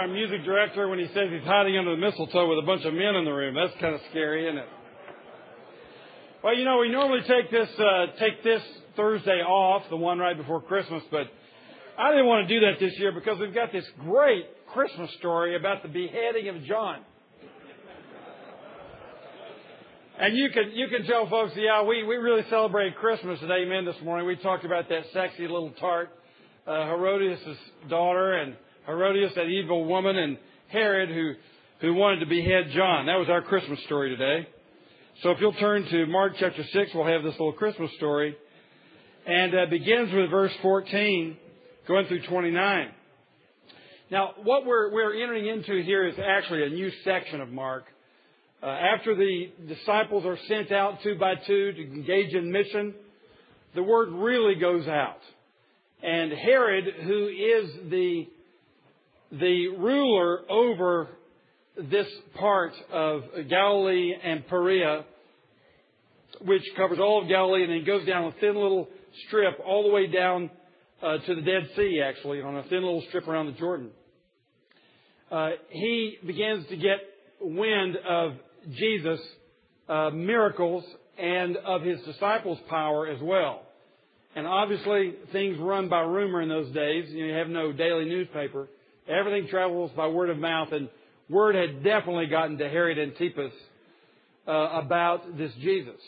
Our music director, when he says he's hiding under the mistletoe with a bunch of men in the room, that's kind of scary, isn't it? Well, you know, we normally take this uh, take this Thursday off, the one right before Christmas, but I didn't want to do that this year because we've got this great Christmas story about the beheading of John. And you can you can tell folks, yeah, we, we really celebrated Christmas at Amen this morning. We talked about that sexy little tart, uh, Herodias' daughter, and Herodias, that evil woman, and Herod, who who wanted to behead John. That was our Christmas story today. So if you'll turn to Mark chapter 6, we'll have this little Christmas story. And uh, begins with verse 14, going through 29. Now, what we're, we're entering into here is actually a new section of Mark. Uh, after the disciples are sent out two by two to engage in mission, the word really goes out. And Herod, who is the, the ruler over this part of Galilee and Perea, which covers all of Galilee and then goes down a thin little strip all the way down uh, to the Dead Sea, actually, on a thin little strip around the Jordan. Uh, he begins to get wind of Jesus' uh, miracles and of his disciples' power as well. And obviously, things run by rumor in those days. You have no daily newspaper. Everything travels by word of mouth, and word had definitely gotten to Herod Antipas uh, about this Jesus.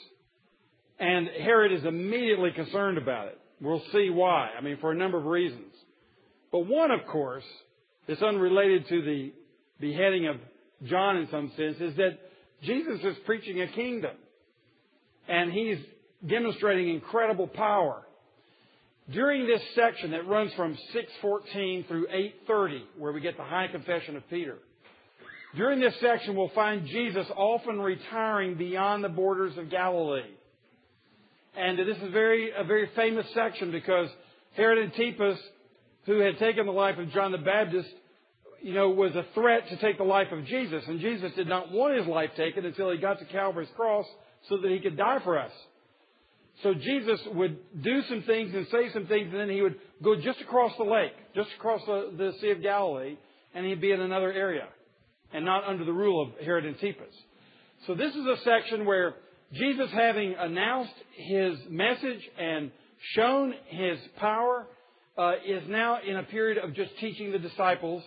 And Herod is immediately concerned about it. We'll see why. I mean, for a number of reasons. But one, of course, that's unrelated to the beheading of John in some sense, is that Jesus is preaching a kingdom. And he's demonstrating incredible power. During this section that runs from 614 through 830, where we get the high confession of Peter, during this section we'll find Jesus often retiring beyond the borders of Galilee. And this is very, a very famous section because Herod Antipas, who had taken the life of John the Baptist, you know, was a threat to take the life of Jesus. And Jesus did not want his life taken until he got to Calvary's cross so that he could die for us. So Jesus would do some things and say some things, and then he would go just across the lake, just across the, the Sea of Galilee, and he'd be in another area, and not under the rule of Herod Antipas. So this is a section where Jesus, having announced his message and shown his power, uh, is now in a period of just teaching the disciples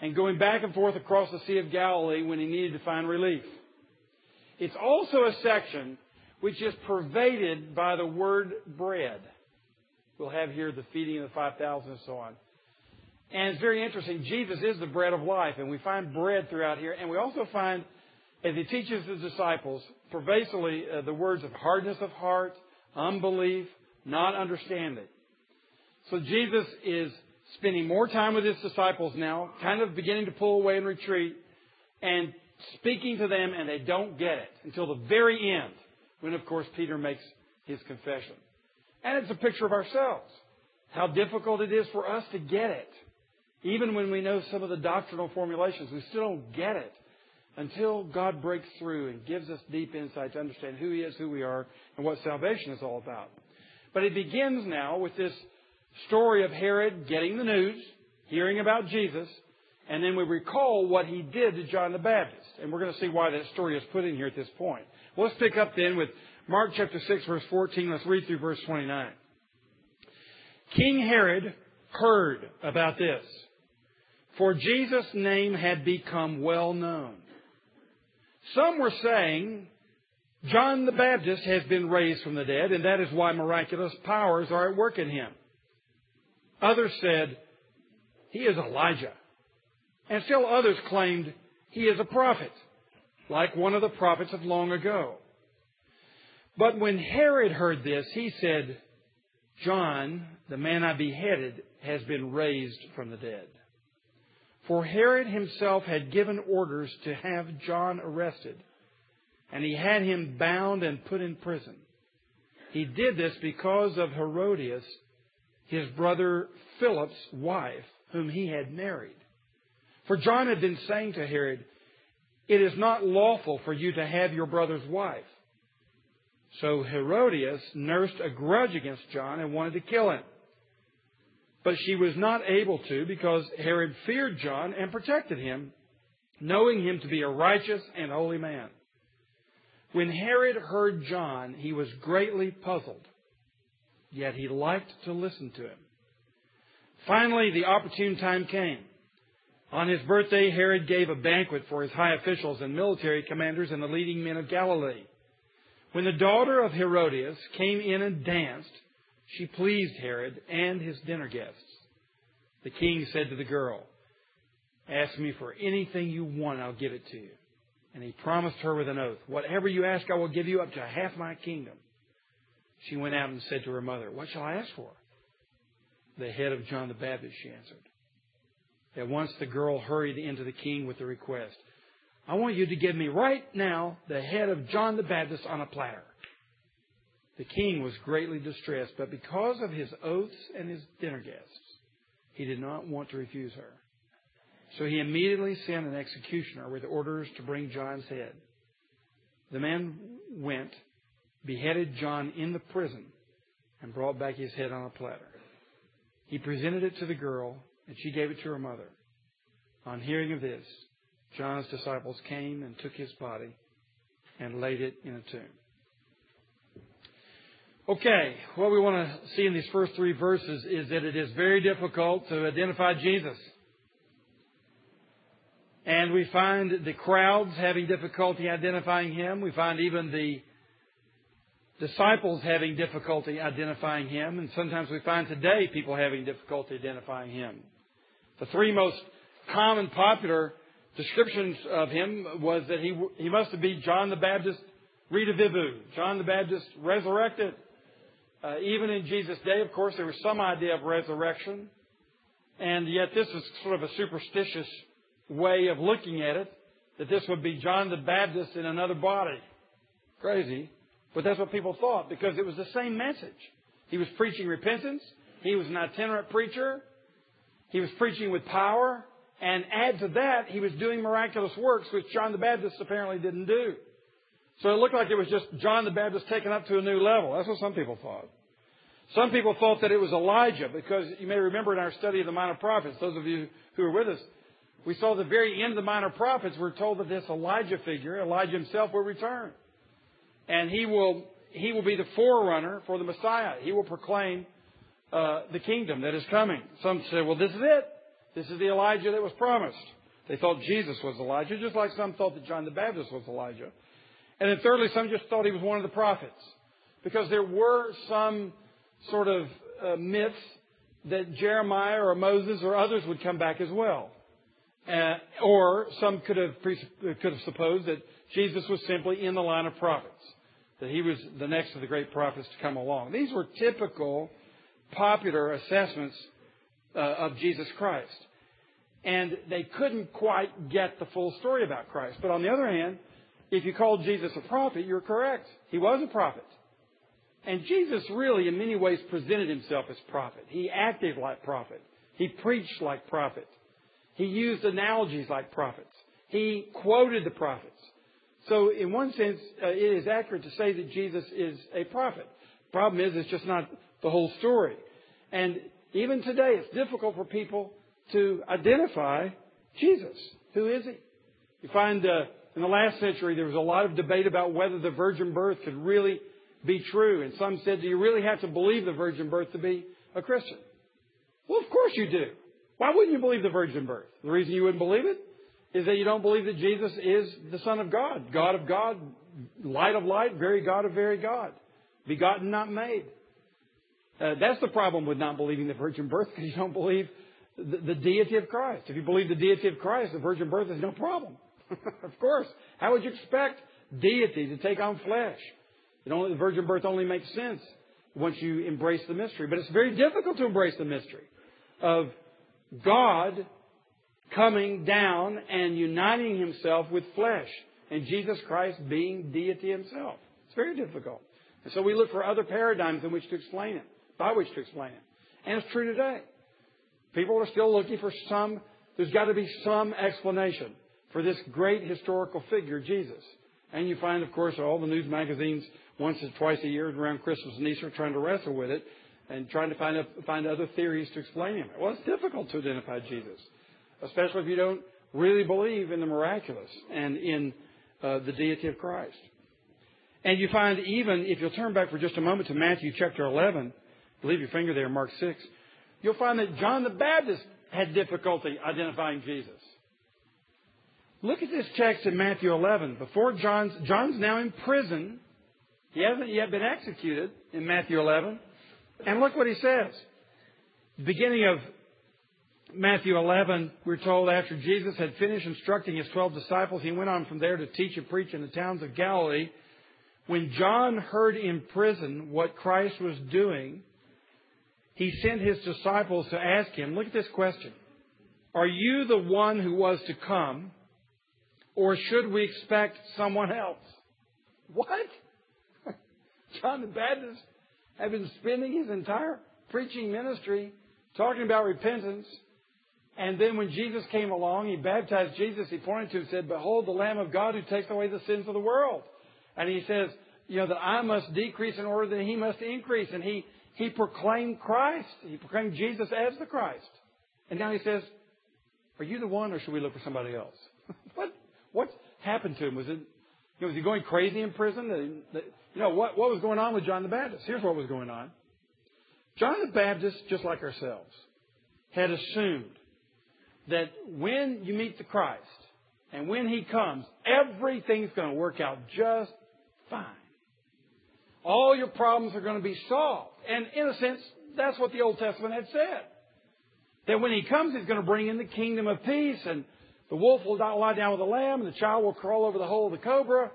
and going back and forth across the Sea of Galilee when he needed to find relief. It's also a section which is pervaded by the word bread. We'll have here the feeding of the 5,000 and so on. And it's very interesting. Jesus is the bread of life, and we find bread throughout here, and we also find as he teaches his disciples pervasively uh, the words of hardness of heart, unbelief, not understanding. So Jesus is spending more time with his disciples now, kind of beginning to pull away and retreat, and speaking to them, and they don't get it until the very end, when, of course, Peter makes his confession. And it's a picture of ourselves. How difficult it is for us to get it. Even when we know some of the doctrinal formulations, we still don't get it until God breaks through and gives us deep insight to understand who He is, who we are, and what salvation is all about. But it begins now with this story of Herod getting the news, hearing about Jesus, and then we recall what he did to John the Baptist. And we're going to see why that story is put in here at this point. Well, let's pick up then with Mark chapter 6, verse 14. Let's read through verse 29. King Herod heard about this, for Jesus' name had become well known. Some were saying John the Baptist has been raised from the dead, and that is why miraculous powers are at work in him. Others said, he is Elijah. And still others claimed he is a prophet, like one of the prophets of long ago. But when Herod heard this, he said, John, the man I beheaded, has been raised from the dead. For Herod himself had given orders to have John arrested, and he had him bound and put in prison. He did this because of Herodias, his brother Philip's wife, whom he had married. For John had been saying to Herod, It is not lawful for you to have your brother's wife. So Herodias nursed a grudge against John and wanted to kill him. But she was not able to because Herod feared John and protected him, knowing him to be a righteous and holy man. When Herod heard John, he was greatly puzzled, yet he liked to listen to him. Finally, the opportune time came. On his birthday, Herod gave a banquet for his high officials and military commanders and the leading men of Galilee. When the daughter of Herodias came in and danced, she pleased Herod and his dinner guests. The king said to the girl, Ask me for anything you want, I'll give it to you. And he promised her with an oath, Whatever you ask, I will give you up to half my kingdom. She went out and said to her mother, What shall I ask for? The head of John the Baptist, she answered. At once the girl hurried into the king with the request, I want you to give me right now the head of John the Baptist on a platter. The king was greatly distressed, but because of his oaths and his dinner guests, he did not want to refuse her. So he immediately sent an executioner with orders to bring John's head. The man went, beheaded John in the prison, and brought back his head on a platter. He presented it to the girl, and she gave it to her mother. On hearing of this, John's disciples came and took his body and laid it in a tomb. Okay, what we want to see in these first three verses is that it is very difficult to identify Jesus. And we find the crowds having difficulty identifying him. We find even the disciples having difficulty identifying him. And sometimes we find today people having difficulty identifying him. The three most common popular descriptions of him was that he, he must be John the Baptist redivivus, John the Baptist resurrected. Uh, even in Jesus' day, of course, there was some idea of resurrection. And yet this is sort of a superstitious way of looking at it, that this would be John the Baptist in another body. Crazy. But that's what people thought because it was the same message. He was preaching repentance. He was an itinerant preacher. He was preaching with power. And add to that, he was doing miraculous works, which John the Baptist apparently didn't do. So it looked like it was just John the Baptist taken up to a new level. That's what some people thought. Some people thought that it was Elijah because you may remember in our study of the minor prophets, those of you who were with us, we saw the very end of the minor prophets, we're told that this Elijah figure, Elijah himself, will return. And he will, he will be the forerunner for the Messiah. He will proclaim uh, the kingdom that is coming. Some say, well, this is it. This is the Elijah that was promised. They thought Jesus was Elijah, just like some thought that John the Baptist was Elijah. And then thirdly, some just thought he was one of the prophets. Because there were some sort of uh, myths that Jeremiah or Moses or others would come back as well. Uh, or some could have, could have supposed that Jesus was simply in the line of prophets, that he was the next of the great prophets to come along. These were typical, popular assessments uh, of Jesus Christ. And they couldn't quite get the full story about Christ. But on the other hand, if you called Jesus a prophet, you're correct. He was a prophet. And Jesus really, in many ways, presented himself as prophet. He acted like prophet. He preached like prophet. He used analogies like prophets. He quoted the prophets. So, in one sense, uh, it is accurate to say that Jesus is a prophet. Problem is, it's just not the whole story. And even today, it's difficult for people to identify Jesus. Who is he? You find uh, in the last century, there was a lot of debate about whether the virgin birth could really be true. And some said, do you really have to believe the virgin birth to be a Christian? Well, of course you do. Why wouldn't you believe the virgin birth? The reason you wouldn't believe it is that you don't believe that Jesus is the Son of God, God of God, light of light, very God of very God, begotten, not made. Uh, that's the problem with not believing the virgin birth because you don't believe the, the deity of Christ. If you believe the deity of Christ, the virgin birth is no problem. of course. How would you expect deity to take on flesh? It only, the virgin birth only makes sense once you embrace the mystery. But it's very difficult to embrace the mystery of God coming down and uniting himself with flesh and Jesus Christ being deity himself. It's very difficult. And so we look for other paradigms in which to explain it, by which to explain it. And it's true today. People are still looking for some, there's got to be some explanation for this great historical figure, Jesus. And you find, of course, all the news magazines once or twice a year around Christmas and Easter trying to wrestle with it. and trying to find, find other theories to explain him. Well, it's difficult to identify Jesus, especially if you don't really believe in the miraculous and in uh, the deity of Christ. And you find even, if you'll turn back for just a moment to Matthew chapter 11, leave your finger there, Mark 6, you'll find that John the Baptist had difficulty identifying Jesus. Look at this text in Matthew 11. Before John's, John's now in prison. He hasn't yet been executed in Matthew 11. And look what he says. Beginning of Matthew 11, we're told after Jesus had finished instructing his 12 disciples, he went on from there to teach and preach in the towns of Galilee. When John heard in prison what Christ was doing, he sent his disciples to ask him, look at this question. Are you the one who was to come, or should we expect someone else? What? John the Baptist had been spending his entire preaching ministry talking about repentance. And then when Jesus came along, he baptized Jesus. He pointed to him and said, Behold the Lamb of God who takes away the sins of the world. And he says, you know, that I must decrease in order that he must increase. And he, he proclaimed Christ. He proclaimed Jesus as the Christ. And now he says, Are you the one or should we look for somebody else? what, what happened to him? Was it, you know, was he going crazy in prison? You know, what, what was going on with John the Baptist? Here's what was going on. John the Baptist, just like ourselves, had assumed that when you meet the Christ and when he comes, everything's going to work out just fine. All your problems are going to be solved. And in a sense, that's what the Old Testament had said. That when he comes, he's going to bring in the kingdom of peace, and the wolf will lie down with the lamb, and the child will crawl over the hole of the cobra,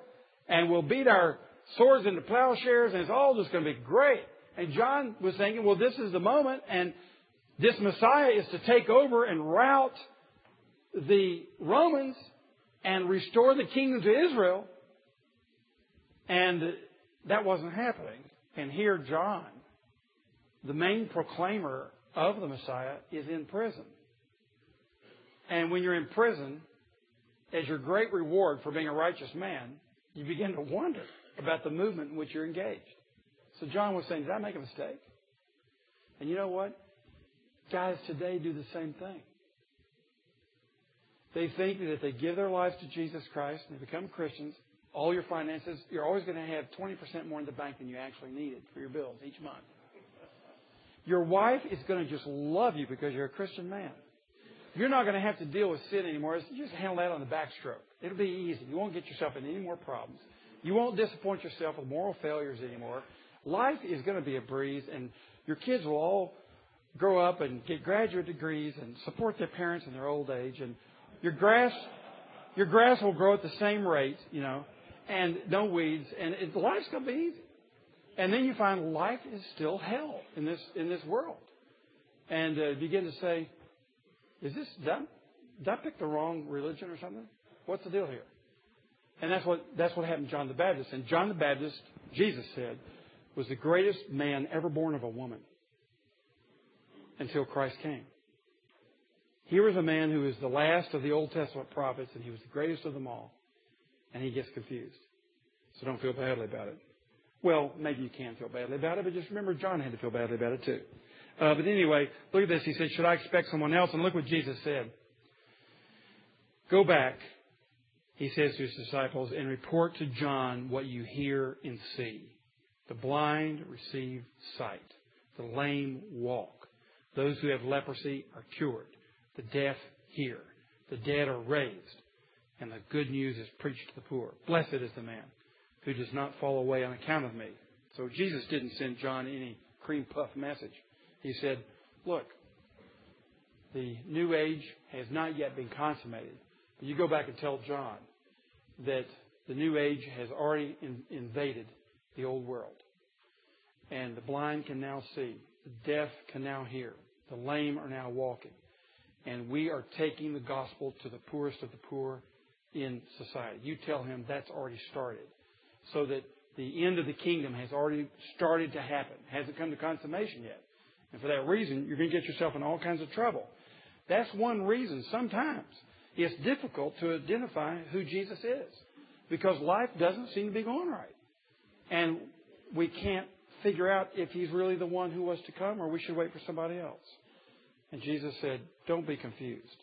and we'll beat our swords into plowshares, and it's all just going to be great. And John was thinking, well, this is the moment, and this Messiah is to take over and rout the Romans and restore the kingdom to Israel. And that wasn't happening. And here, John, the main proclaimer of the Messiah, is in prison. And when you're in prison, as your great reward for being a righteous man, you begin to wonder about the movement in which you're engaged. So John was saying, Did I make a mistake? And you know what? Guys today do the same thing. They think that if they give their lives to Jesus Christ and they become Christians, all your finances, you're always going to have 20% more in the bank than you actually needed for your bills each month. Your wife is going to just love you because you're a Christian man. You're not going to have to deal with sin anymore. Just handle that on the backstroke. It'll be easy. You won't get yourself in any more problems. You won't disappoint yourself with moral failures anymore. Life is going to be a breeze, and your kids will all grow up and get graduate degrees and support their parents in their old age. And your grass, your grass will grow at the same rate, you know, and no weeds, and it, life's going to be easy. And then you find life is still hell in this in this world, and uh, begin to say, "Is this did I, did I pick the wrong religion or something? What's the deal here?" And that's what, that's what happened to John the Baptist. And John the Baptist, Jesus said, was the greatest man ever born of a woman until Christ came. Here was a man who was the last of the Old Testament prophets, and he was the greatest of them all. And he gets confused. So don't feel badly about it. Well, maybe you can feel badly about it, but just remember John had to feel badly about it too. Uh, but anyway, look at this. He said, Should I expect someone else? And look what Jesus said. Go back he says to his disciples, and report to John what you hear and see. The blind receive sight. The lame walk. Those who have leprosy are cured. The deaf hear. The dead are raised. And the good news is preached to the poor. Blessed is the man who does not fall away on account of me. So Jesus didn't send John any cream puff message. He said, look, the new age has not yet been consummated. You go back and tell John that the new age has already in, invaded the old world. And the blind can now see. The deaf can now hear. The lame are now walking. And we are taking the gospel to the poorest of the poor in society. You tell him that's already started. So that the end of the kingdom has already started to happen. Hasn't come to consummation yet. And for that reason, you're going to get yourself in all kinds of trouble. That's one reason sometimes it's difficult to identify who Jesus is because life doesn't seem to be going right. And we can't figure out if he's really the one who was to come or we should wait for somebody else. And Jesus said, Don't be confused.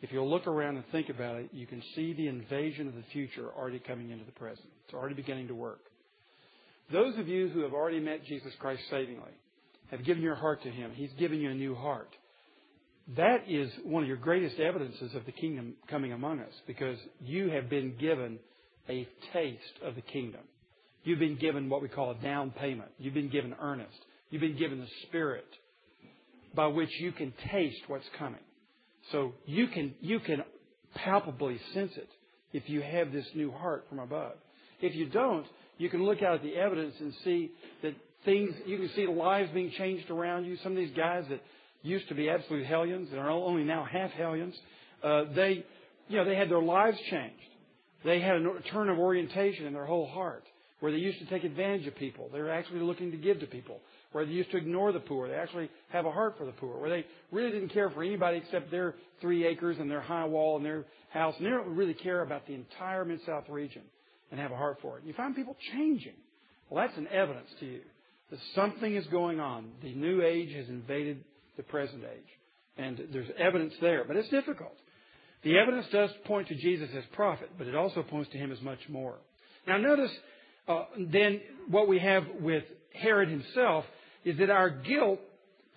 If you'll look around and think about it, you can see the invasion of the future already coming into the present. It's already beginning to work. Those of you who have already met Jesus Christ savingly, have given your heart to Him, He's given you a new heart. That is one of your greatest evidences of the kingdom coming among us because you have been given a taste of the kingdom. You've been given what we call a down payment. You've been given earnest. You've been given the Spirit by which you can taste what's coming. So you can, you can palpably sense it if you have this new heart from above. If you don't, you can look out at the evidence and see that things, you can see lives being changed around you. Some of these guys that used to be absolute hellions and are only now half hellions, uh, they, you know, they had their lives changed. They had a turn of orientation in their whole heart where they used to take advantage of people. They're actually looking to give to people. Where they used to ignore the poor. They actually have a heart for the poor. Where they really didn't care for anybody except their three acres and their high wall and their house. And they don't really care about the entire Mid South region and have a heart for it. You find people changing. Well, that's an evidence to you that something is going on. The new age has invaded the present age. And there's evidence there, but it's difficult. The evidence does point to Jesus as prophet, but it also points to him as much more. Now, notice uh, then what we have with Herod himself is that our guilt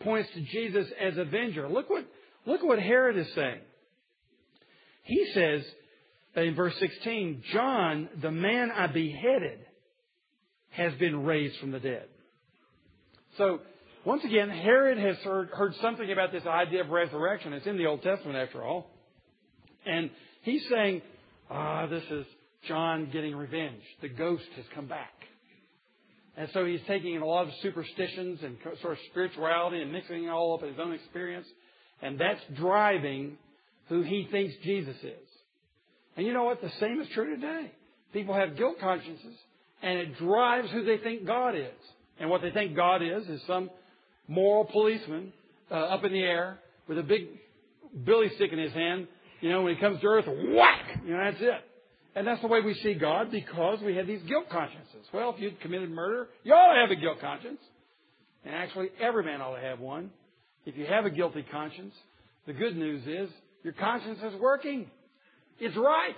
points to Jesus as avenger. Look what, look what Herod is saying. He says in verse 16, John, the man I beheaded, has been raised from the dead. So, once again, Herod has heard, heard something about this idea of resurrection. It's in the Old Testament, after all. And he's saying, ah, this is John getting revenge. The ghost has come back. And so he's taking a lot of superstitions and sort of spirituality and mixing it all up in his own experience. And that's driving who he thinks Jesus is. And you know what? The same is true today. People have guilt consciences, and it drives who they think God is. And what they think God is is some moral policeman uh, up in the air with a big billy stick in his hand. You know, when he comes to earth, whack! You know, that's it. And that's the way we see God because we have these guilt consciences. Well, if you'd committed murder, you ought to have a guilt conscience. And actually, every man ought to have one. If you have a guilty conscience, the good news is your conscience is working. It's right.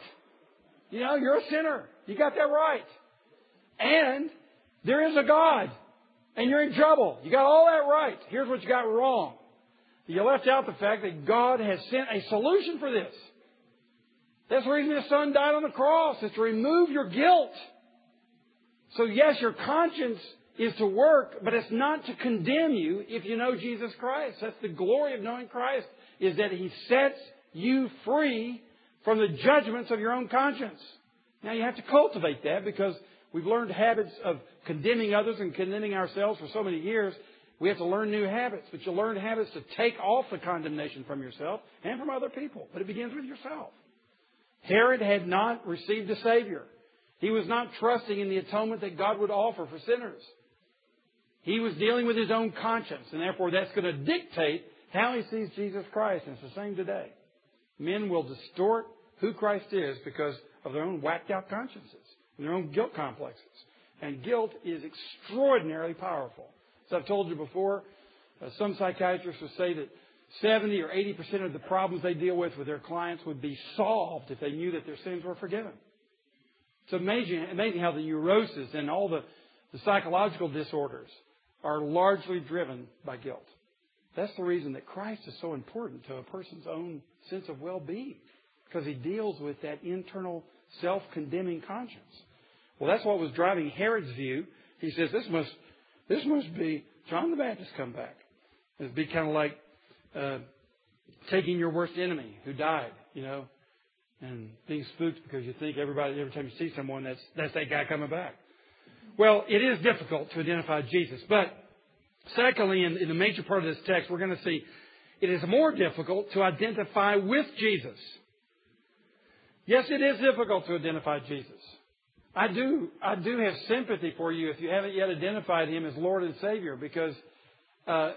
You know, you're a sinner. You got that right. And there is a God. And you're in trouble. You got all that right. Here's what you got wrong. You left out the fact that God has sent a solution for this. That's the reason His Son died on the cross, is to remove your guilt. So yes, your conscience is to work, but it's not to condemn you if you know Jesus Christ. That's the glory of knowing Christ, is that He sets you free from the judgments of your own conscience. Now you have to cultivate that because we've learned habits of condemning others and condemning ourselves for so many years. We have to learn new habits, but you learn habits to take off the condemnation from yourself and from other people. But it begins with yourself. Herod had not received a Savior. He was not trusting in the atonement that God would offer for sinners. He was dealing with his own conscience, and therefore that's going to dictate how he sees Jesus Christ. And it's the same today. Men will distort who Christ is because of their own whacked out consciences and their own guilt complexes. And guilt is extraordinarily powerful. As I've told you before, uh, some psychiatrists will say that 70 or 80% of the problems they deal with with their clients would be solved if they knew that their sins were forgiven. It's amazing, amazing how the neurosis and all the, the psychological disorders are largely driven by guilt. That's the reason that Christ is so important to a person's own sense of well-being because he deals with that internal self-condemning conscience. Well, that's what was driving Herod's view. He says this must this must be John the Baptist come back. It'd be kind of like uh, taking your worst enemy who died, you know, and being spooked because you think everybody, every time you see someone, that's, that's that guy coming back. Well, it is difficult to identify Jesus. But secondly, in, in the major part of this text, we're going to see it is more difficult to identify with Jesus. Yes, it is difficult to identify Jesus. I do, I do have sympathy for you if you haven't yet identified Him as Lord and Savior because uh,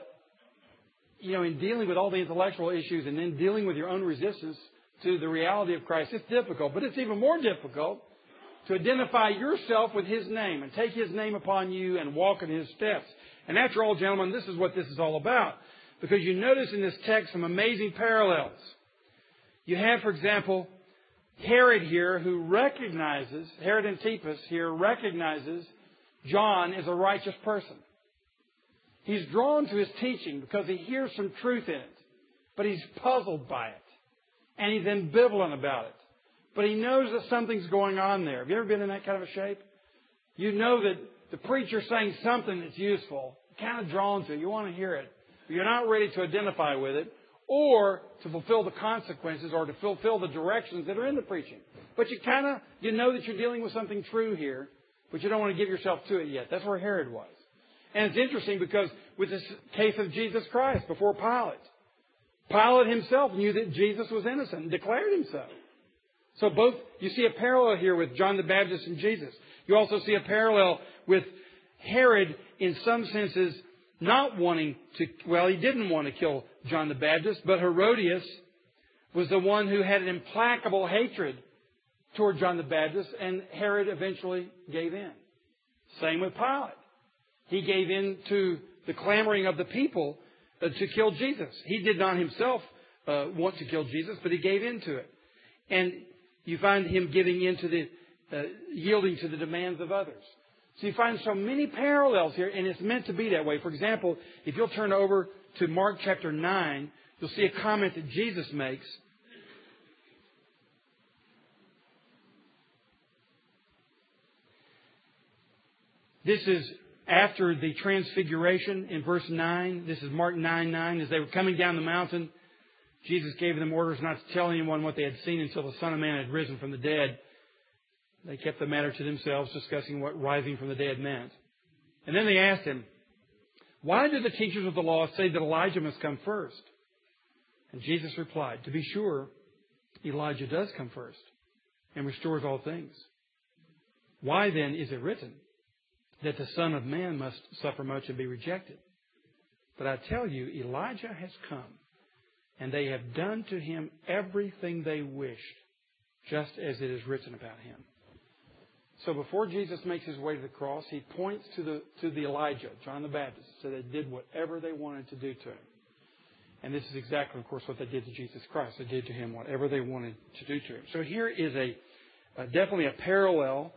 you know, in dealing with all the intellectual issues and then dealing with your own resistance to the reality of Christ, it's difficult. But it's even more difficult to identify yourself with His name and take His name upon you and walk in His steps. And after all, gentlemen, this is what this is all about. Because you notice in this text some amazing parallels. You have, for example, Herod here who recognizes, Herod Antipas here recognizes John as a righteous person. He's drawn to his teaching because he hears some truth in it, but he's puzzled by it. And he's ambivalent about it. But he knows that something's going on there. Have you ever been in that kind of a shape? You know that the preacher's saying something that's useful, kind of drawn to it. You want to hear it, but you're not ready to identify with it or to fulfill the consequences or to fulfill the directions that are in the preaching. But you kind of, you know that you're dealing with something true here, but you don't want to give yourself to it yet. That's where Herod was. And it's interesting because with this case of Jesus Christ before Pilate, Pilate himself knew that Jesus was innocent and declared him so. So both, you see a parallel here with John the Baptist and Jesus. You also see a parallel with Herod in some senses not wanting to, well, he didn't want to kill John the Baptist, but Herodias was the one who had an implacable hatred toward John the Baptist, and Herod eventually gave in. Same with Pilate. He gave in to the clamoring of the people uh, to kill Jesus. He did not himself uh, want to kill Jesus, but he gave in to it. And you find him giving in to the, uh, yielding to the demands of others. So you find so many parallels here, and it's meant to be that way. For example, if you'll turn over to Mark chapter 9, you'll see a comment that Jesus makes. This is after the transfiguration in verse 9. This is Mark 9 9. As they were coming down the mountain, Jesus gave them orders not to tell anyone what they had seen until the Son of Man had risen from the dead. They kept the matter to themselves, discussing what rising from the dead meant. And then they asked him, Why do the teachers of the law say that Elijah must come first? And Jesus replied, To be sure, Elijah does come first and restores all things. Why then is it written that the Son of Man must suffer much and be rejected? But I tell you, Elijah has come, and they have done to him everything they wished, just as it is written about him. So before Jesus makes his way to the cross, he points to the, to the Elijah, John the Baptist, so they did whatever they wanted to do to him. And this is exactly, of course, what they did to Jesus Christ. They did to him whatever they wanted to do to him. So here is a, definitely a parallel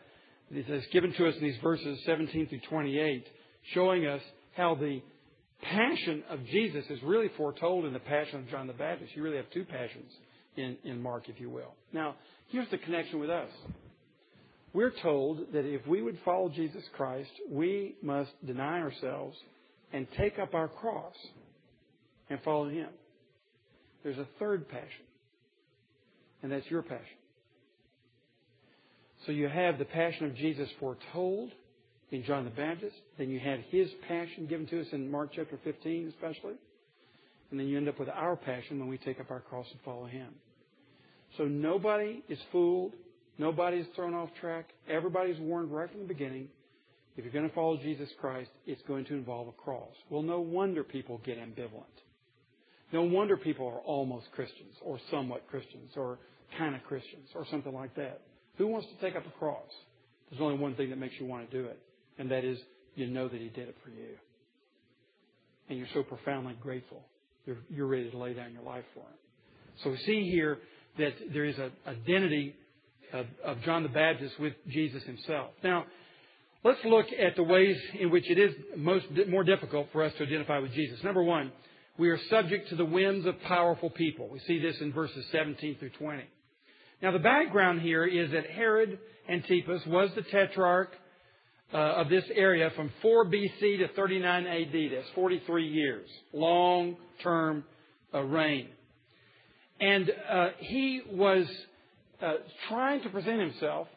that is given to us in these verses 17 through 28, showing us how the passion of Jesus is really foretold in the passion of John the Baptist. You really have two passions in, in Mark, if you will. Now, here's the connection with us. We're told that if we would follow Jesus Christ, we must deny ourselves and take up our cross and follow Him. There's a third passion, and that's your passion. So you have the passion of Jesus foretold in John the Baptist, then you have His passion given to us in Mark chapter 15 especially, and then you end up with our passion when we take up our cross and follow Him. So nobody is fooled Nobody is thrown off track. Everybody's warned right from the beginning. If you're going to follow Jesus Christ, it's going to involve a cross. Well, no wonder people get ambivalent. No wonder people are almost Christians or somewhat Christians or kind of Christians or something like that. Who wants to take up a cross? There's only one thing that makes you want to do it, and that is you know that He did it for you. And you're so profoundly grateful. You're, you're ready to lay down your life for Him. So we see here that there is an identity of, of John the Baptist with Jesus himself. Now, let's look at the ways in which it is most more difficult for us to identify with Jesus. Number one, we are subject to the whims of powerful people. We see this in verses 17 through 20. Now, the background here is that Herod Antipas was the tetrarch uh, of this area from 4 BC to 39 AD. That's 43 years. Long term uh, reign. And uh, he was uh, trying to present himself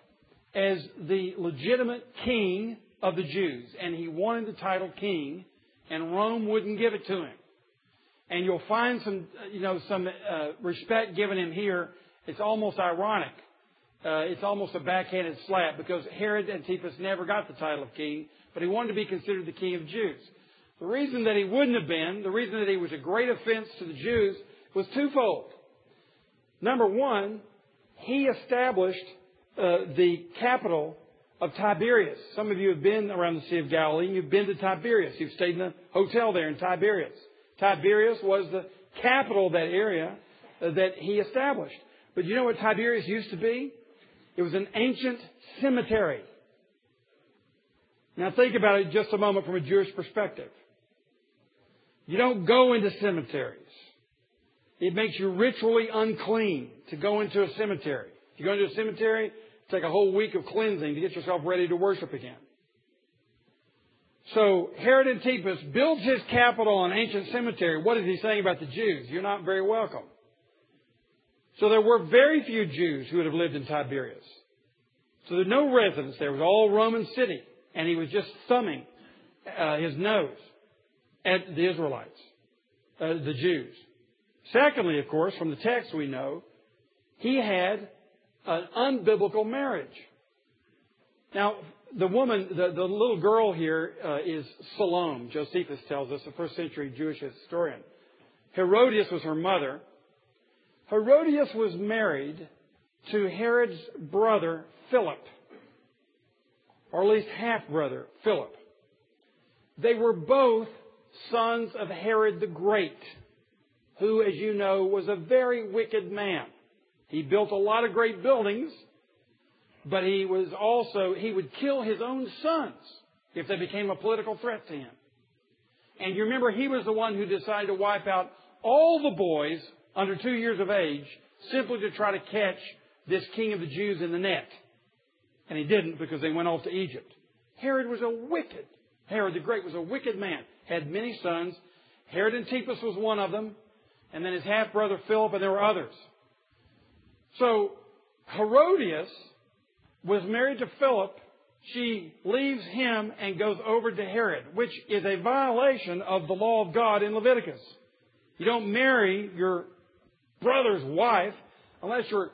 as the legitimate king of the Jews. And he wanted the title king, and Rome wouldn't give it to him. And you'll find some, you know, some uh, respect given him here. It's almost ironic. Uh, it's almost a backhanded slap because Herod Antipas never got the title of king, but he wanted to be considered the king of Jews. The reason that he wouldn't have been, the reason that he was a great offense to the Jews, was twofold. Number one, he established uh, the capital of Tiberias. Some of you have been around the Sea of Galilee and you've been to Tiberias. You've stayed in a hotel there in Tiberias. Tiberias was the capital of that area uh, that he established. But you know what Tiberias used to be? It was an ancient cemetery. Now think about it just a moment from a Jewish perspective. You don't go into cemeteries. It makes you ritually unclean to go into a cemetery. If you go into a cemetery, take a whole week of cleansing to get yourself ready to worship again. So Herod Antipas builds his capital on ancient cemetery. What is he saying about the Jews? You're not very welcome. So there were very few Jews who would have lived in Tiberias. So there's no residents there. It was all Roman city. And he was just thumbing uh, his nose at the Israelites, uh, the Jews. Secondly, of course, from the text we know, he had an unbiblical marriage. Now, the woman, the, the little girl here uh, is Salome. Josephus tells us, a first century Jewish historian. Herodias was her mother. Herodias was married to Herod's brother, Philip, or at least half brother, Philip. They were both sons of Herod the Great, who, as you know, was a very wicked man. He built a lot of great buildings, but he was also, he would kill his own sons if they became a political threat to him. And you remember he was the one who decided to wipe out all the boys under two years of age simply to try to catch this king of the Jews in the net. And he didn't because they went off to Egypt. Herod was a wicked, Herod the Great was a wicked man, had many sons. Herod Antipas was one of them, and then his half brother Philip, and there were others. So Herodias was married to Philip. She leaves him and goes over to Herod, which is a violation of the law of God in Leviticus. You don't marry your brother's wife unless your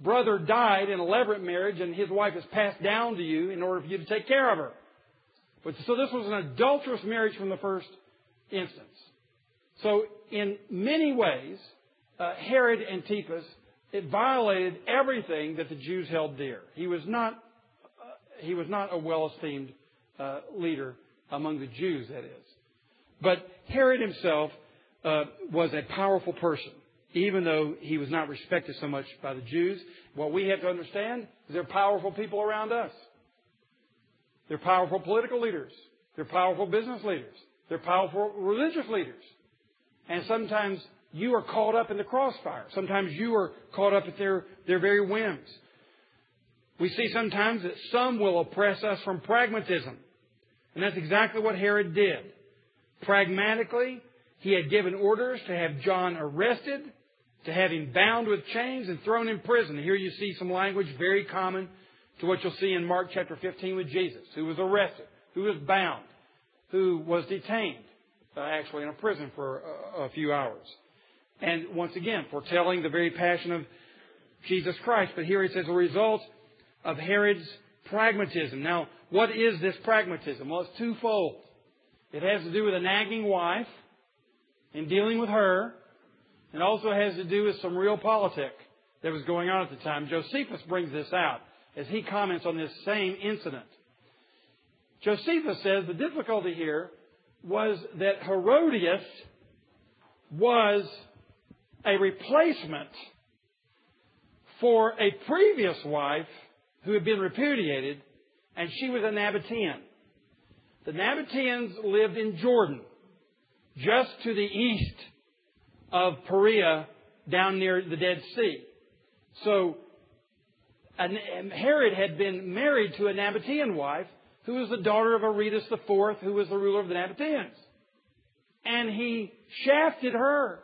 brother died in a levirate marriage and his wife is passed down to you in order for you to take care of her. But so this was an adulterous marriage from the first instance. So in many ways, uh, Herod Antipas it violated everything that the Jews held dear. He was not, uh, he was not a well-esteemed uh, leader among the Jews, that is. But Herod himself uh, was a powerful person, even though he was not respected so much by the Jews. What we have to understand is there are powerful people around us. They're powerful political leaders. They're powerful business leaders. They're powerful religious leaders. And sometimes you are caught up in the crossfire. Sometimes you are caught up at their, their very whims. We see sometimes that some will oppress us from pragmatism. And that's exactly what Herod did. Pragmatically, he had given orders to have John arrested, to have him bound with chains and thrown in prison. Here you see some language very common to what you'll see in Mark chapter 15 with Jesus, who was arrested, who was bound, who was detained, uh, actually in a prison for a, a few hours. And once again, foretelling the very passion of Jesus Christ. But here it says a result of Herod's pragmatism. Now, what is this pragmatism? Well, it's twofold. It has to do with a nagging wife and dealing with her. It also has to do with some realpolitik that was going on at the time. Josephus brings this out as he comments on this same incident. Josephus says the difficulty here was that Herodias was a replacement for a previous wife who had been repudiated, and she was a Nabatean. The Nabateans lived in Jordan, just to the east of Perea, down near the Dead Sea. So, um, Herod had been married to a Nabatean wife who was the daughter of Aretas IV, who was the ruler of the Nabateans. And he shafted her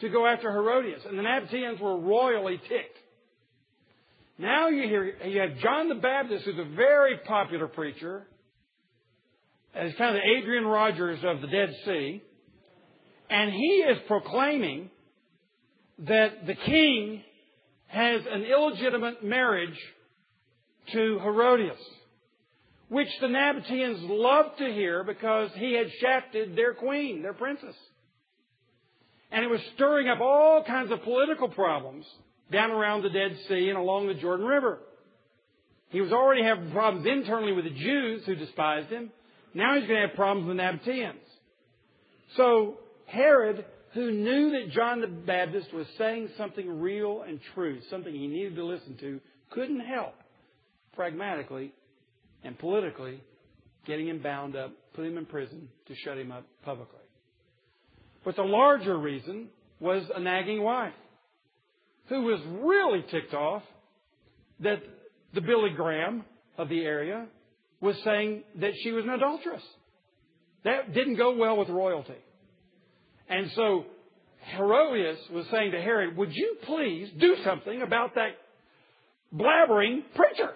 to go after Herodias, and the Nabateans were royally ticked. Now you hear you have John the Baptist, who's a very popular preacher, as kind of the Adrian Rogers of the Dead Sea, and he is proclaiming that the king has an illegitimate marriage to Herodias, which the Nabateans loved to hear because he had shafted their queen, their princess. And it was stirring up all kinds of political problems down around the Dead Sea and along the Jordan River. He was already having problems internally with the Jews who despised him. Now he's going to have problems with the Nabateans. So Herod, who knew that John the Baptist was saying something real and true, something he needed to listen to, couldn't help pragmatically and politically getting him bound up, put him in prison to shut him up publicly. But the larger reason was a nagging wife who was really ticked off that the Billy Graham of the area was saying that she was an adulteress. That didn't go well with royalty. And so Herodias was saying to Herod, Would you please do something about that blabbering preacher?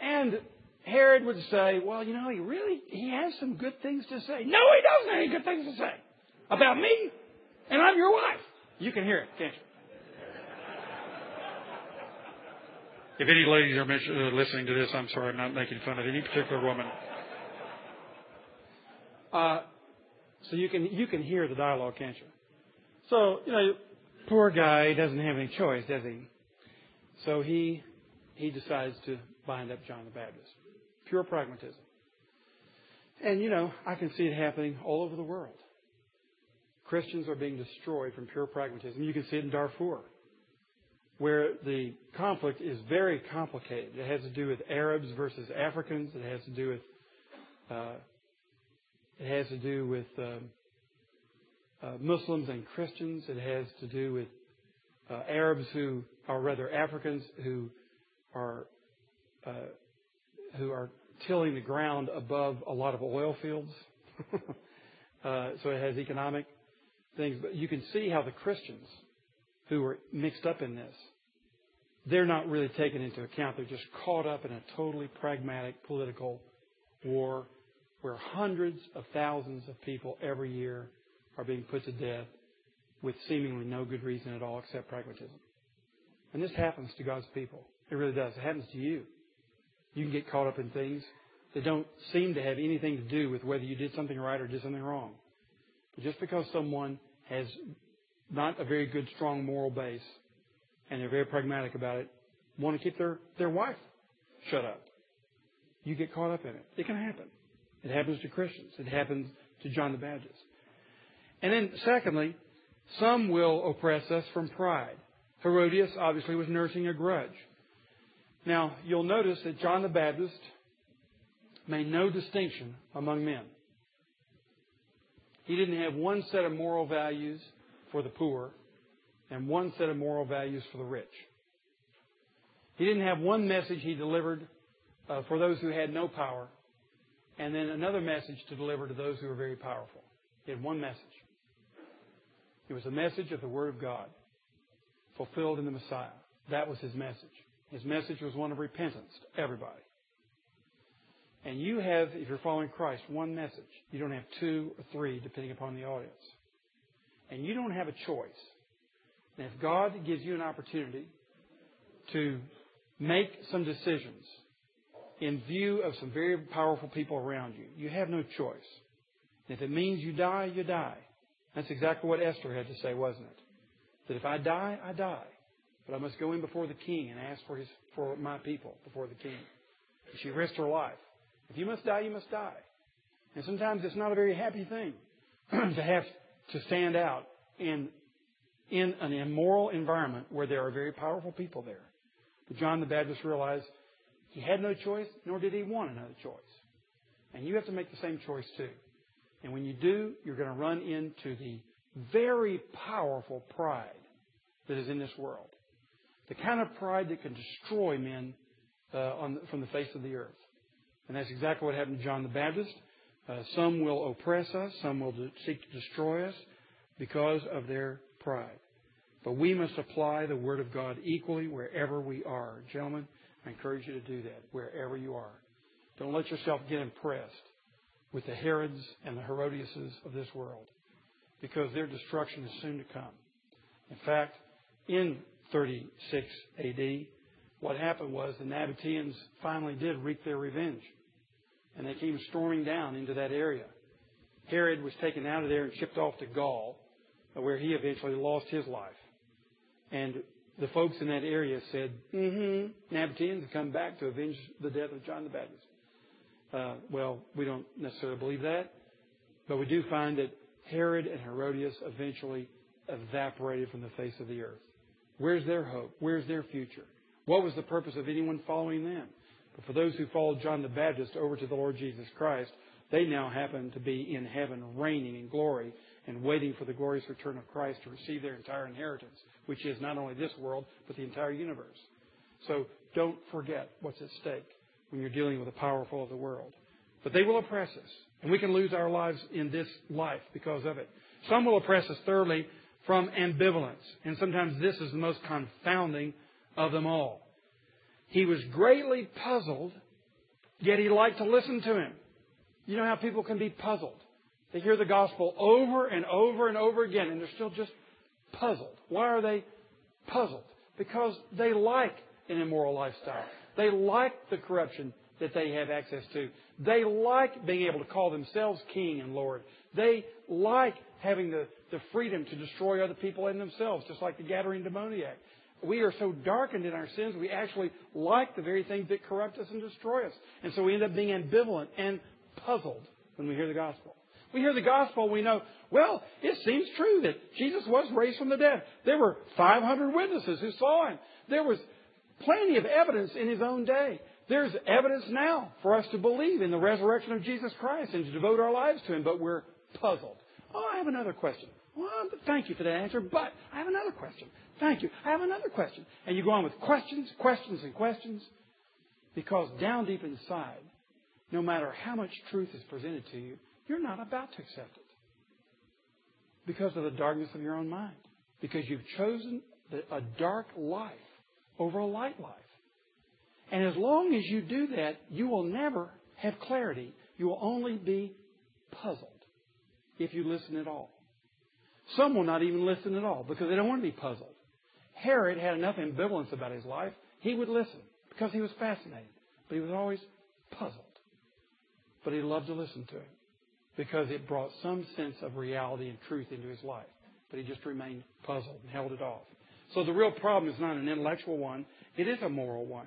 And Herod would say, Well, you know, he really he has some good things to say. No, he doesn't have any good things to say about me, and I'm your wife. You can hear it, can't you? If any ladies are uh, listening to this, I'm sorry, I'm not making fun of any particular woman. Uh, so you can you can hear the dialogue, can't you? So you know, poor guy doesn't have any choice, does he? So he he decides to bind up John the Baptist. Pure pragmatism. And you know, I can see it happening all over the world. Christians are being destroyed from pure pragmatism. You can see it in Darfur where the conflict is very complicated. It has to do with Arabs versus Africans. It has to do with uh, it has to do with um, uh, Muslims and Christians. It has to do with uh, Arabs who are rather Africans who are uh, who are tilling the ground above a lot of oil fields. Uh, so it has economic things, but you can see how the Christians who are mixed up in this. They're not really taken into account. They're just caught up in a totally pragmatic political war where hundreds of thousands of people every year are being put to death with seemingly no good reason at all except pragmatism. And this happens to God's people. It really does. It happens to you. You can get caught up in things that don't seem to have anything to do with whether you did something right or did something wrong. But just because someone has not a very good, strong moral base, and they're very pragmatic about it, want to keep their, their wife shut up. You get caught up in it. It can happen. It happens to Christians. It happens to John the Baptist. And then, secondly, some will oppress us from pride. Herodias obviously was nursing a grudge. Now, you'll notice that John the Baptist made no distinction among men. He didn't have one set of moral values for the poor and one set of moral values for the rich. He didn't have one message he delivered uh, for those who had no power and then another message to deliver to those who are very powerful. He had one message. It was a message of the Word of God fulfilled in the Messiah. That was his message. His message was one of repentance to everybody. And you have, if you're following Christ, one message. You don't have two or three, depending upon the audience and you don't have a choice. And if God gives you an opportunity to make some decisions in view of some very powerful people around you, you have no choice. If it means you die, you die. That's exactly what Esther had to say, wasn't it? That if I die, I die. But I must go in before the king and ask for his for my people before the king. And she risked her life. If you must die, you must die. And sometimes it's not a very happy thing to have to stand out in, in an immoral environment where there are very powerful people there. But John the Baptist realized he had no choice, nor did he want another choice. And you have to make the same choice too. And when you do, you're going to run into the very powerful pride that is in this world. The kind of pride that can destroy men uh, on, from the face of the earth. And that's exactly what happened to John the Baptist. Uh, some will oppress us, some will seek to destroy us because of their pride. But we must apply the Word of God equally wherever we are. Gentlemen, I encourage you to do that wherever you are. Don't let yourself get impressed with the Herods and the Herodiases of this world because their destruction is soon to come. In fact, in 36 AD, what happened was the Nabateans finally did wreak their revenge and they came storming down into that area. Herod was taken out of there and shipped off to Gaul, where he eventually lost his life. And the folks in that area said, mm-hmm, Nabateans have come back to avenge the death of John the Baptist. Uh, well, we don't necessarily believe that, but we do find that Herod and Herodias eventually evaporated from the face of the earth. Where's their hope? Where's their future? What was the purpose of anyone following them? But for those who followed John the Baptist over to the Lord Jesus Christ, they now happen to be in heaven, reigning in glory and waiting for the glorious return of Christ to receive their entire inheritance, which is not only this world, but the entire universe. So don't forget what's at stake when you're dealing with the powerful of the world. But they will oppress us, and we can lose our lives in this life because of it. Some will oppress us thirdly from ambivalence, and sometimes this is the most confounding of them all. He was greatly puzzled, yet he liked to listen to him. You know how people can be puzzled. They hear the gospel over and over and over again, and they're still just puzzled. Why are they puzzled? Because they like an immoral lifestyle. They like the corruption that they have access to. They like being able to call themselves king and lord. They like having the, the freedom to destroy other people and themselves, just like the Gadarene demoniac. We are so darkened in our sins, we actually like the very things that corrupt us and destroy us. And so we end up being ambivalent and puzzled when we hear the gospel. We hear the gospel, we know, well, it seems true that Jesus was raised from the dead. There were 500 witnesses who saw him. There was plenty of evidence in his own day. There's evidence now for us to believe in the resurrection of Jesus Christ and to devote our lives to him, but we're puzzled. Oh, I have another question. Well, thank you for that answer, but I have another question. Thank you. I have another question. And you go on with questions, questions, and questions, because down deep inside, no matter how much truth is presented to you, you're not about to accept it because of the darkness of your own mind. Because you've chosen a dark life over a light life. And as long as you do that, you will never have clarity. You will only be puzzled if you listen at all. Some will not even listen at all because they don't want to be puzzled. Herod had enough ambivalence about his life. He would listen because he was fascinated, but he was always puzzled. But he loved to listen to it because it brought some sense of reality and truth into his life. But he just remained puzzled and held it off. So the real problem is not an intellectual one, it is a moral one.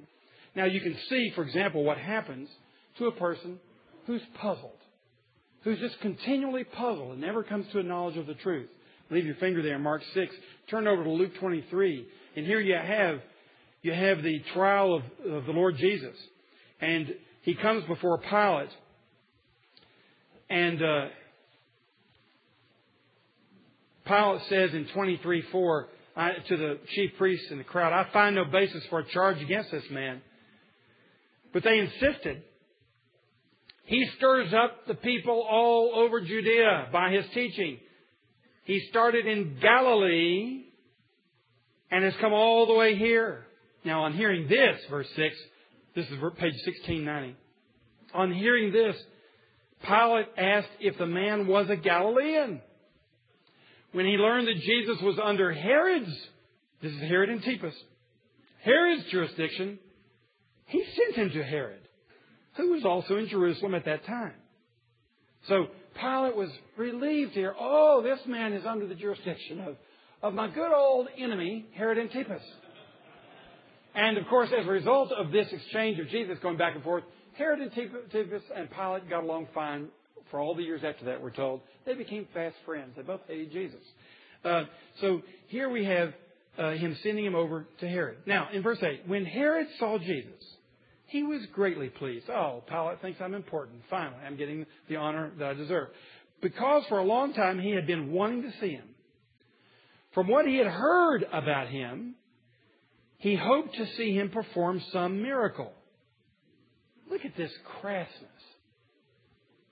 Now you can see, for example, what happens to a person who's puzzled, who's just continually puzzled and never comes to a knowledge of the truth. Leave your finger there, Mark 6. Turn over to Luke 23. And here you have, you have the trial of, of the Lord Jesus. And he comes before Pilate. And uh, Pilate says in 23 4 I, to the chief priests and the crowd, I find no basis for a charge against this man. But they insisted. He stirs up the people all over Judea by his teaching. He started in Galilee and has come all the way here. Now, on hearing this, verse 6, this is page 1690. On hearing this, Pilate asked if the man was a Galilean. When he learned that Jesus was under Herod's, this is Herod Antipas, Herod's jurisdiction, he sent him to Herod, who was also in Jerusalem at that time. So Pilate was relieved here. Oh, this man is under the jurisdiction of, of my good old enemy, Herod Antipas. And of course, as a result of this exchange of Jesus going back and forth, Herod Antipas and Pilate got along fine for all the years after that, we're told. They became fast friends. They both hated Jesus. Uh, so here we have uh, him sending him over to Herod. Now, in verse 8, when Herod saw Jesus, he was greatly pleased. Oh, Pilate thinks I'm important. Finally, I'm getting the honor that I deserve. Because for a long time he had been wanting to see him. From what he had heard about him, he hoped to see him perform some miracle. Look at this crassness.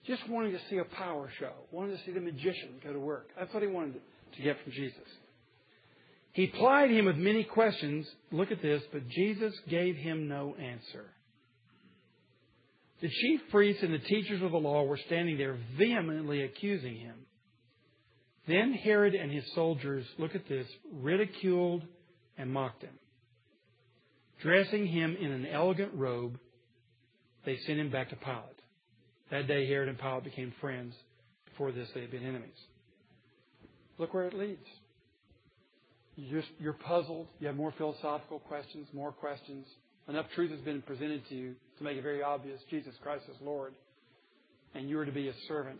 Just wanting to see a power show, wanting to see the magician go to work. That's what he wanted to get from Jesus. He plied him with many questions. Look at this, but Jesus gave him no answer. The chief priests and the teachers of the law were standing there vehemently accusing him. Then Herod and his soldiers, look at this, ridiculed and mocked him. Dressing him in an elegant robe, they sent him back to Pilate. That day, Herod and Pilate became friends. Before this, they had been enemies. Look where it leads. you're, you're puzzled. You have more philosophical questions, more questions. Enough truth has been presented to you to make it very obvious Jesus Christ is Lord. And you are to be a servant.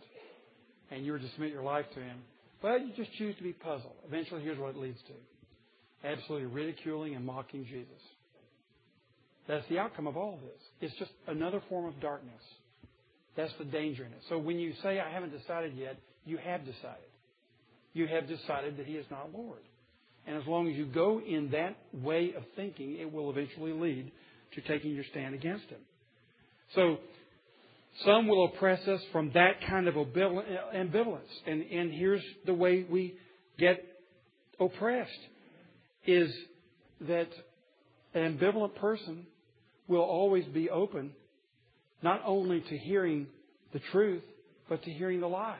And you are to submit your life to Him. But you just choose to be puzzled. Eventually, here's what it leads to absolutely ridiculing and mocking Jesus. That's the outcome of all of this. It's just another form of darkness. That's the danger in it. So when you say, I haven't decided yet, you have decided. You have decided that He is not Lord. And as long as you go in that way of thinking, it will eventually lead to taking your stand against Him. So, some will oppress us from that kind of ambivalence. And, and here's the way we get oppressed is that an ambivalent person will always be open not only to hearing the truth, but to hearing the lies.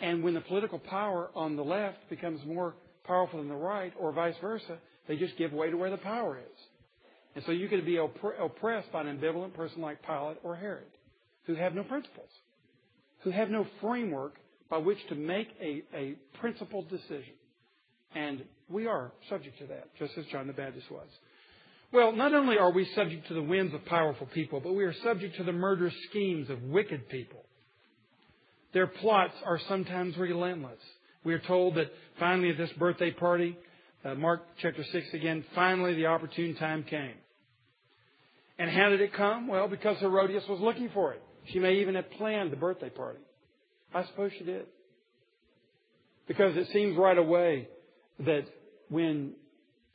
And when the political power on the left becomes more powerful than the right, or vice versa, they just give way to where the power is. And so you could be oppressed by an ambivalent person like Pilate or Herod, who have no principles, who have no framework by which to make a, a principled decision. And we are subject to that, just as John the Baptist was. Well, not only are we subject to the whims of powerful people, but we are subject to the murderous schemes of wicked people. Their plots are sometimes relentless. We are told that finally at this birthday party, uh, Mark chapter 6 again, finally the opportune time came. And how did it come? Well, because Herodias was looking for it. She may even have planned the birthday party. I suppose she did. Because it seems right away that when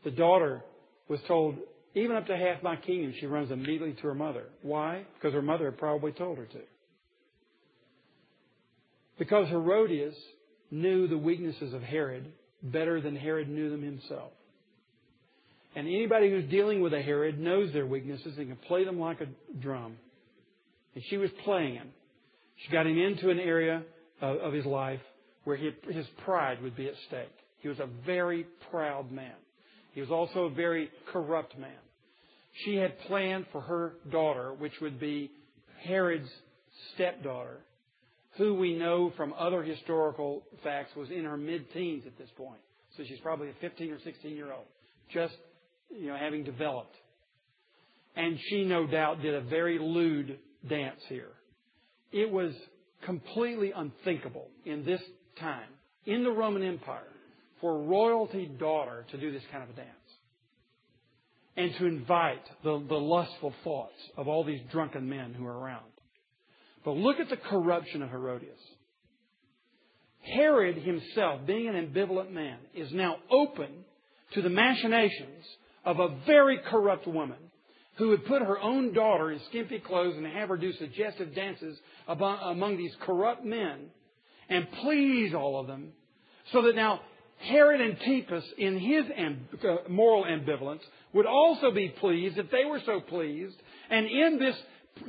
the daughter was told, even up to half my kingdom, she runs immediately to her mother. Why? Because her mother had probably told her to. Because Herodias knew the weaknesses of Herod better than Herod knew them himself. And anybody who's dealing with a Herod knows their weaknesses and can play them like a drum. And she was playing him. She got him into an area of, of his life where he, his pride would be at stake. He was a very proud man. He was also a very corrupt man. She had planned for her daughter, which would be Herod's stepdaughter, who we know from other historical facts was in her mid-teens at this point. So she's probably a 15 or 16 year old, just you know having developed. And she no doubt did a very lewd dance here. It was completely unthinkable in this time in the Roman Empire for a royalty daughter to do this kind of a dance and to invite the, the lustful thoughts of all these drunken men who are around. But look at the corruption of Herodias. Herod himself, being an ambivalent man, is now open to the machinations of a very corrupt woman who would put her own daughter in skimpy clothes and have her do suggestive dances among these corrupt men and please all of them so that now Herod Antipas, in his uh, moral ambivalence, would also be pleased if they were so pleased. And in this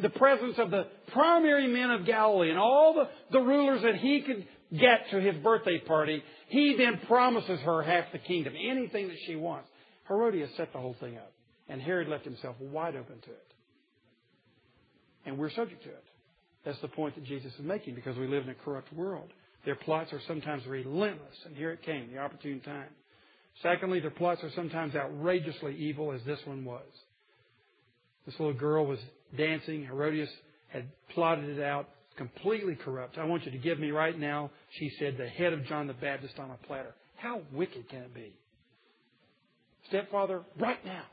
the presence of the primary men of Galilee and all the, the rulers that he could get to his birthday party, he then promises her half the kingdom, anything that she wants. Herodias set the whole thing up, and Herod left himself wide open to it. And we're subject to it. That's the point that Jesus is making because we live in a corrupt world. Their plots are sometimes relentless, and here it came, the opportune time. Secondly, their plots are sometimes outrageously evil, as this one was. This little girl was dancing. Herodias had plotted it out, completely corrupt. I want you to give me right now, she said, the head of John the Baptist on a platter. How wicked can it be? Stepfather, right now,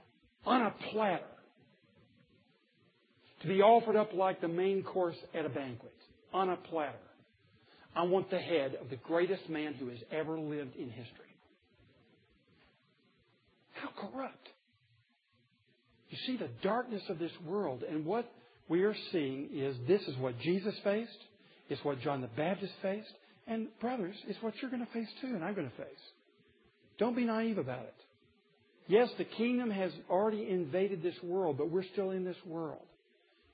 on a platter. To be offered up like the main course at a banquet, on a platter. I want the head of the greatest man who has ever lived in history. How corrupt. You see the darkness of this world, and what we are seeing is this is what Jesus faced, it's what John the Baptist faced, and brothers, it's what you're going to face too, and I'm going to face. Don't be naive about it. Yes, the kingdom has already invaded this world, but we're still in this world.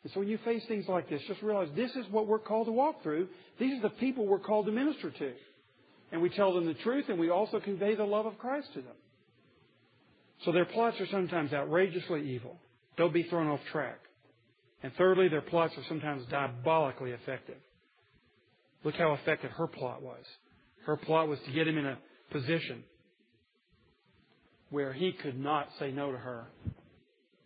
And so when you face things like this, just realize this is what we're called to walk through. These are the people we're called to minister to. And we tell them the truth, and we also convey the love of Christ to them. So their plots are sometimes outrageously evil. Don't be thrown off track. And thirdly, their plots are sometimes diabolically effective. Look how effective her plot was. Her plot was to get him in a position where he could not say no to her.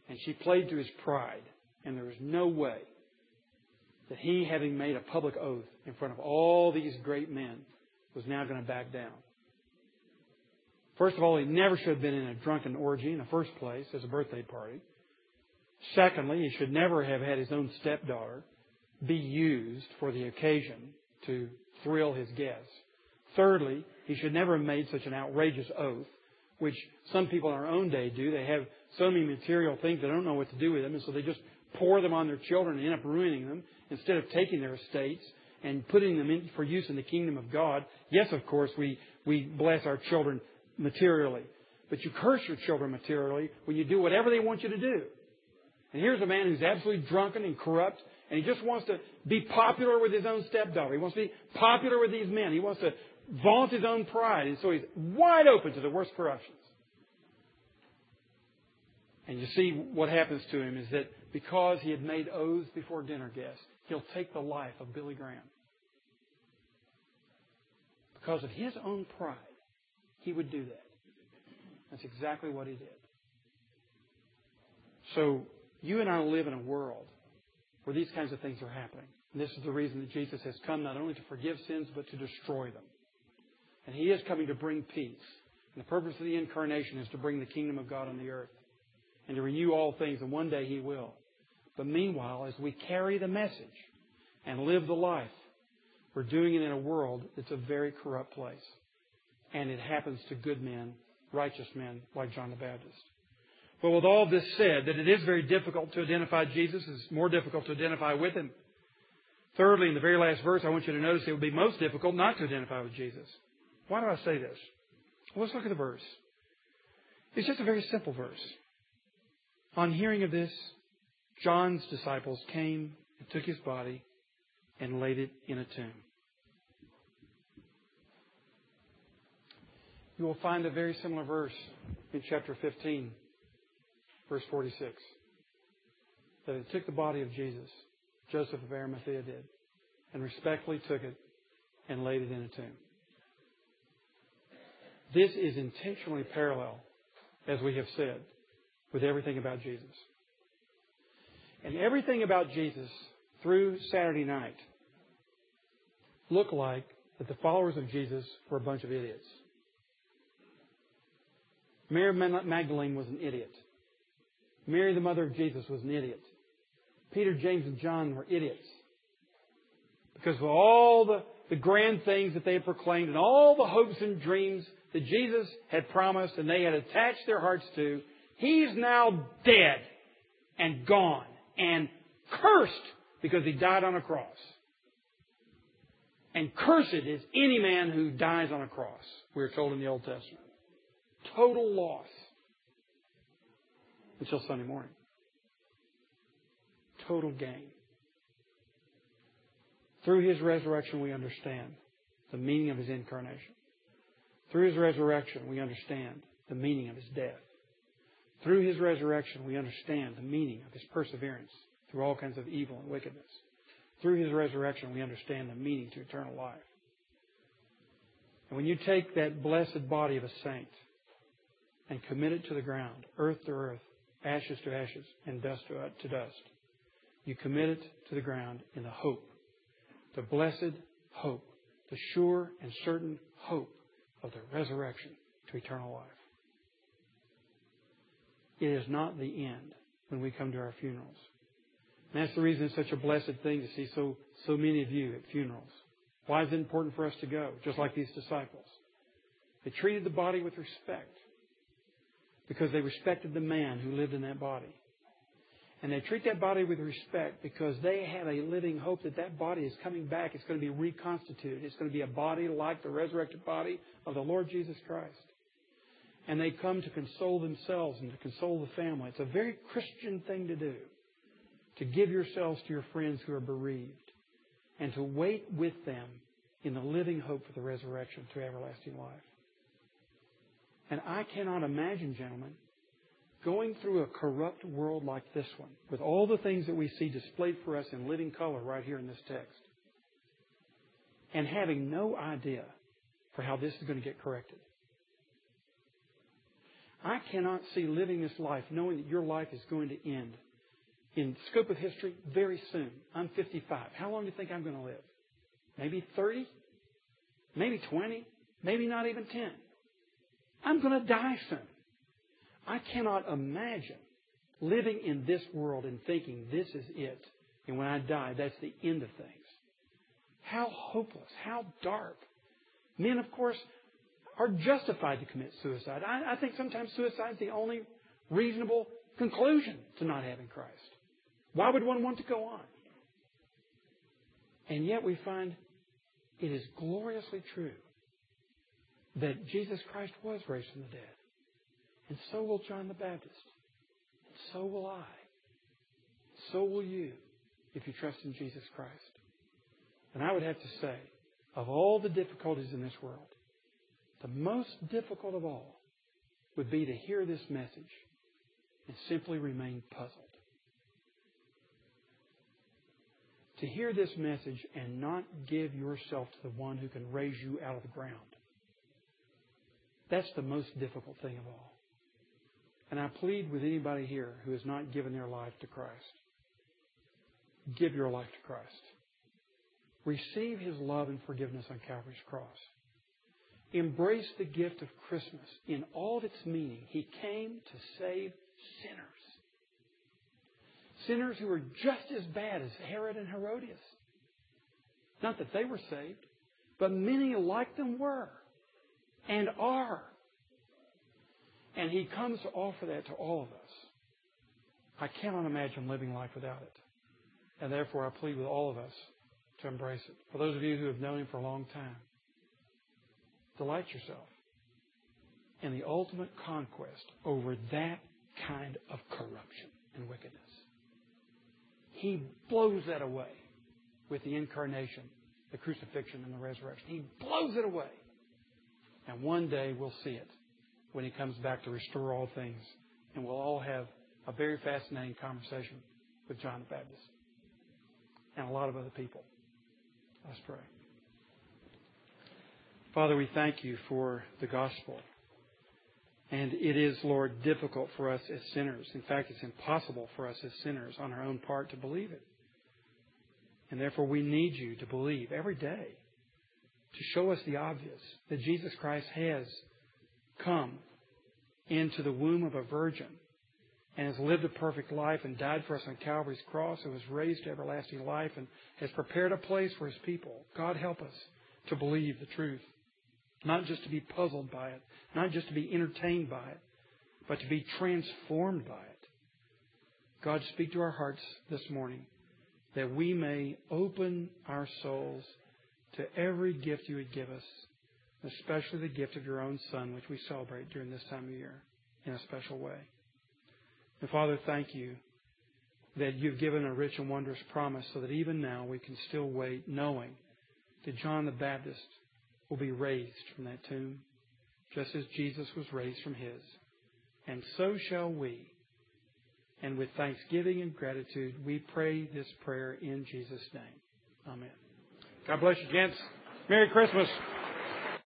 And she played to his pride. And there was no way that he, having made a public oath in front of all these great men, was now going to back down. First of all, he never should have been in a drunken orgy in the first place as a birthday party. Secondly, he should never have had his own stepdaughter be used for the occasion to thrill his guests. Thirdly, he should never have made such an outrageous oath, which some people in our own day do. They have so many material things they don't know what to do with them, and so they just pour them on their children and end up ruining them instead of taking their estates and putting them in for use in the kingdom of God. Yes, of course, we, we bless our children materially. But you curse your children materially when you do whatever they want you to do. And here's a man who's absolutely drunken and corrupt, and he just wants to be popular with his own stepdaughter. He wants to be popular with these men. He wants to vaunt his own pride, and so he's wide open to the worst corruptions. And you see what happens to him is that because he had made oaths before dinner guests, he'll take the life of Billy Graham. Because of his own pride, he would do that. That's exactly what he did. So, you and I live in a world where these kinds of things are happening. And this is the reason that Jesus has come not only to forgive sins, but to destroy them. And he is coming to bring peace. And the purpose of the incarnation is to bring the kingdom of God on the earth and to renew all things, and one day he will. But meanwhile, as we carry the message and live the life, we're doing it in a world that's a very corrupt place. And it happens to good men, righteous men like John the Baptist. But with all this said, that it is very difficult to identify Jesus, it's more difficult to identify with him. Thirdly, in the very last verse, I want you to notice it would be most difficult not to identify with Jesus. Why do I say this? Well, let's look at the verse. It's just a very simple verse. On hearing of this, John's disciples came and took his body and laid it in a tomb. You will find a very similar verse in chapter 15, verse 46. That they took the body of Jesus, Joseph of Arimathea did, and respectfully took it and laid it in a tomb. This is intentionally parallel, as we have said, with everything about Jesus. And everything about Jesus through Saturday night looked like that the followers of Jesus were a bunch of idiots. Mary Magdalene was an idiot. Mary, the mother of Jesus, was an idiot. Peter, James, and John were idiots. Because of all the, the grand things that they had proclaimed and all the hopes and dreams that Jesus had promised and they had attached their hearts to, he's now dead and gone and cursed because he died on a cross. And cursed is any man who dies on a cross, we're told in the Old Testament. Total loss until Sunday morning. Total gain. Through his resurrection, we understand the meaning of his incarnation. Through his resurrection, we understand the meaning of his death. Through his resurrection, we understand the meaning of his perseverance through all kinds of evil and wickedness. Through his resurrection, we understand the meaning to eternal life. And when you take that blessed body of a saint and commit it to the ground, earth to earth, ashes to ashes, and dust to, dust. You commit it to the ground in the hope, the blessed hope, the sure and certain hope of the resurrection to eternal life. It is not the end when we come to our funerals. And that's the reason it's such a blessed thing to see so, so many of you at funerals. Why is it important for us to go? Just like these disciples. They treated the body with respect because they respected the man who lived in that body. And they treat that body with respect because they have a living hope that that body is coming back. It's going to be reconstituted. It's going to be a body like the resurrected body of the Lord Jesus Christ. And they come to console themselves and to console the family. It's a very Christian thing to do. To give yourselves to your friends who are bereaved. And to wait with them in the living hope for the resurrection to everlasting life. And I cannot imagine, gentlemen, going through a corrupt world like this one, with all the things that we see displayed for us in living color right here in this text, and having no idea for how this is going to get corrected. I cannot see living this life knowing that your life is going to end in scope of history very soon. I'm 55. How long do you think I'm going to live? Maybe 30? Maybe 20? Maybe not even 10. I'm going to die soon. I cannot imagine living in this world and thinking this is it. And when I die, that's the end of things. How hopeless, how dark. Men, of course, are justified to commit suicide. I, I think sometimes suicide is the only reasonable conclusion to not having Christ. Why would one want to go on? And yet we find it is gloriously true that Jesus Christ was raised from the dead. And so will John the Baptist. And so will I. So will you if you trust in Jesus Christ. And I would have to say, of all the difficulties in this world, the most difficult of all would be to hear this message and simply remain puzzled. To hear this message and not give yourself to the one who can raise you out of the ground. That's the most difficult thing of all. And I plead with anybody here who has not given their life to Christ. Give your life to Christ. Receive His love and forgiveness on Calvary's cross. Embrace the gift of Christmas in all its meaning. He came to save sinners. Sinners who were just as bad as Herod and Herodias. Not that they were saved, but many like them were and are. And He comes to offer that to all of us. I cannot imagine living life without it. And therefore, I plead with all of us to embrace it. For those of you who have known Him for a long time, delight yourself in the ultimate conquest over that kind of corruption and wickedness. He blows that away with the incarnation, the crucifixion, and the resurrection. He blows it away. And one day we'll see it when He comes back to restore all things. And we'll all have a very fascinating conversation with John the Baptist and a lot of other people. Let's pray. Father, we thank you for the gospel. And it is, Lord, difficult for us as sinners. In fact, it's impossible for us as sinners on our own part to believe it. And therefore, we need you to believe every day to show us the obvious that Jesus Christ has come into the womb of a virgin and has lived a perfect life and died for us on Calvary's cross and was raised to everlasting life and has prepared a place for his people. God help us to believe the truth, not just to be puzzled by it, not just to be entertained by it, but to be transformed by it. God, speak to our hearts this morning that we may open our souls to every gift you would give us, especially the gift of your own Son, which we celebrate during this time of year in a special way. And Father, thank you that you've given a rich and wondrous promise so that even now we can still wait knowing that John the Baptist will be raised from that tomb just as Jesus was raised from his. And so shall we. And with thanksgiving and gratitude, we pray this prayer in Jesus' name. Amen. God bless you, gents. Merry Christmas.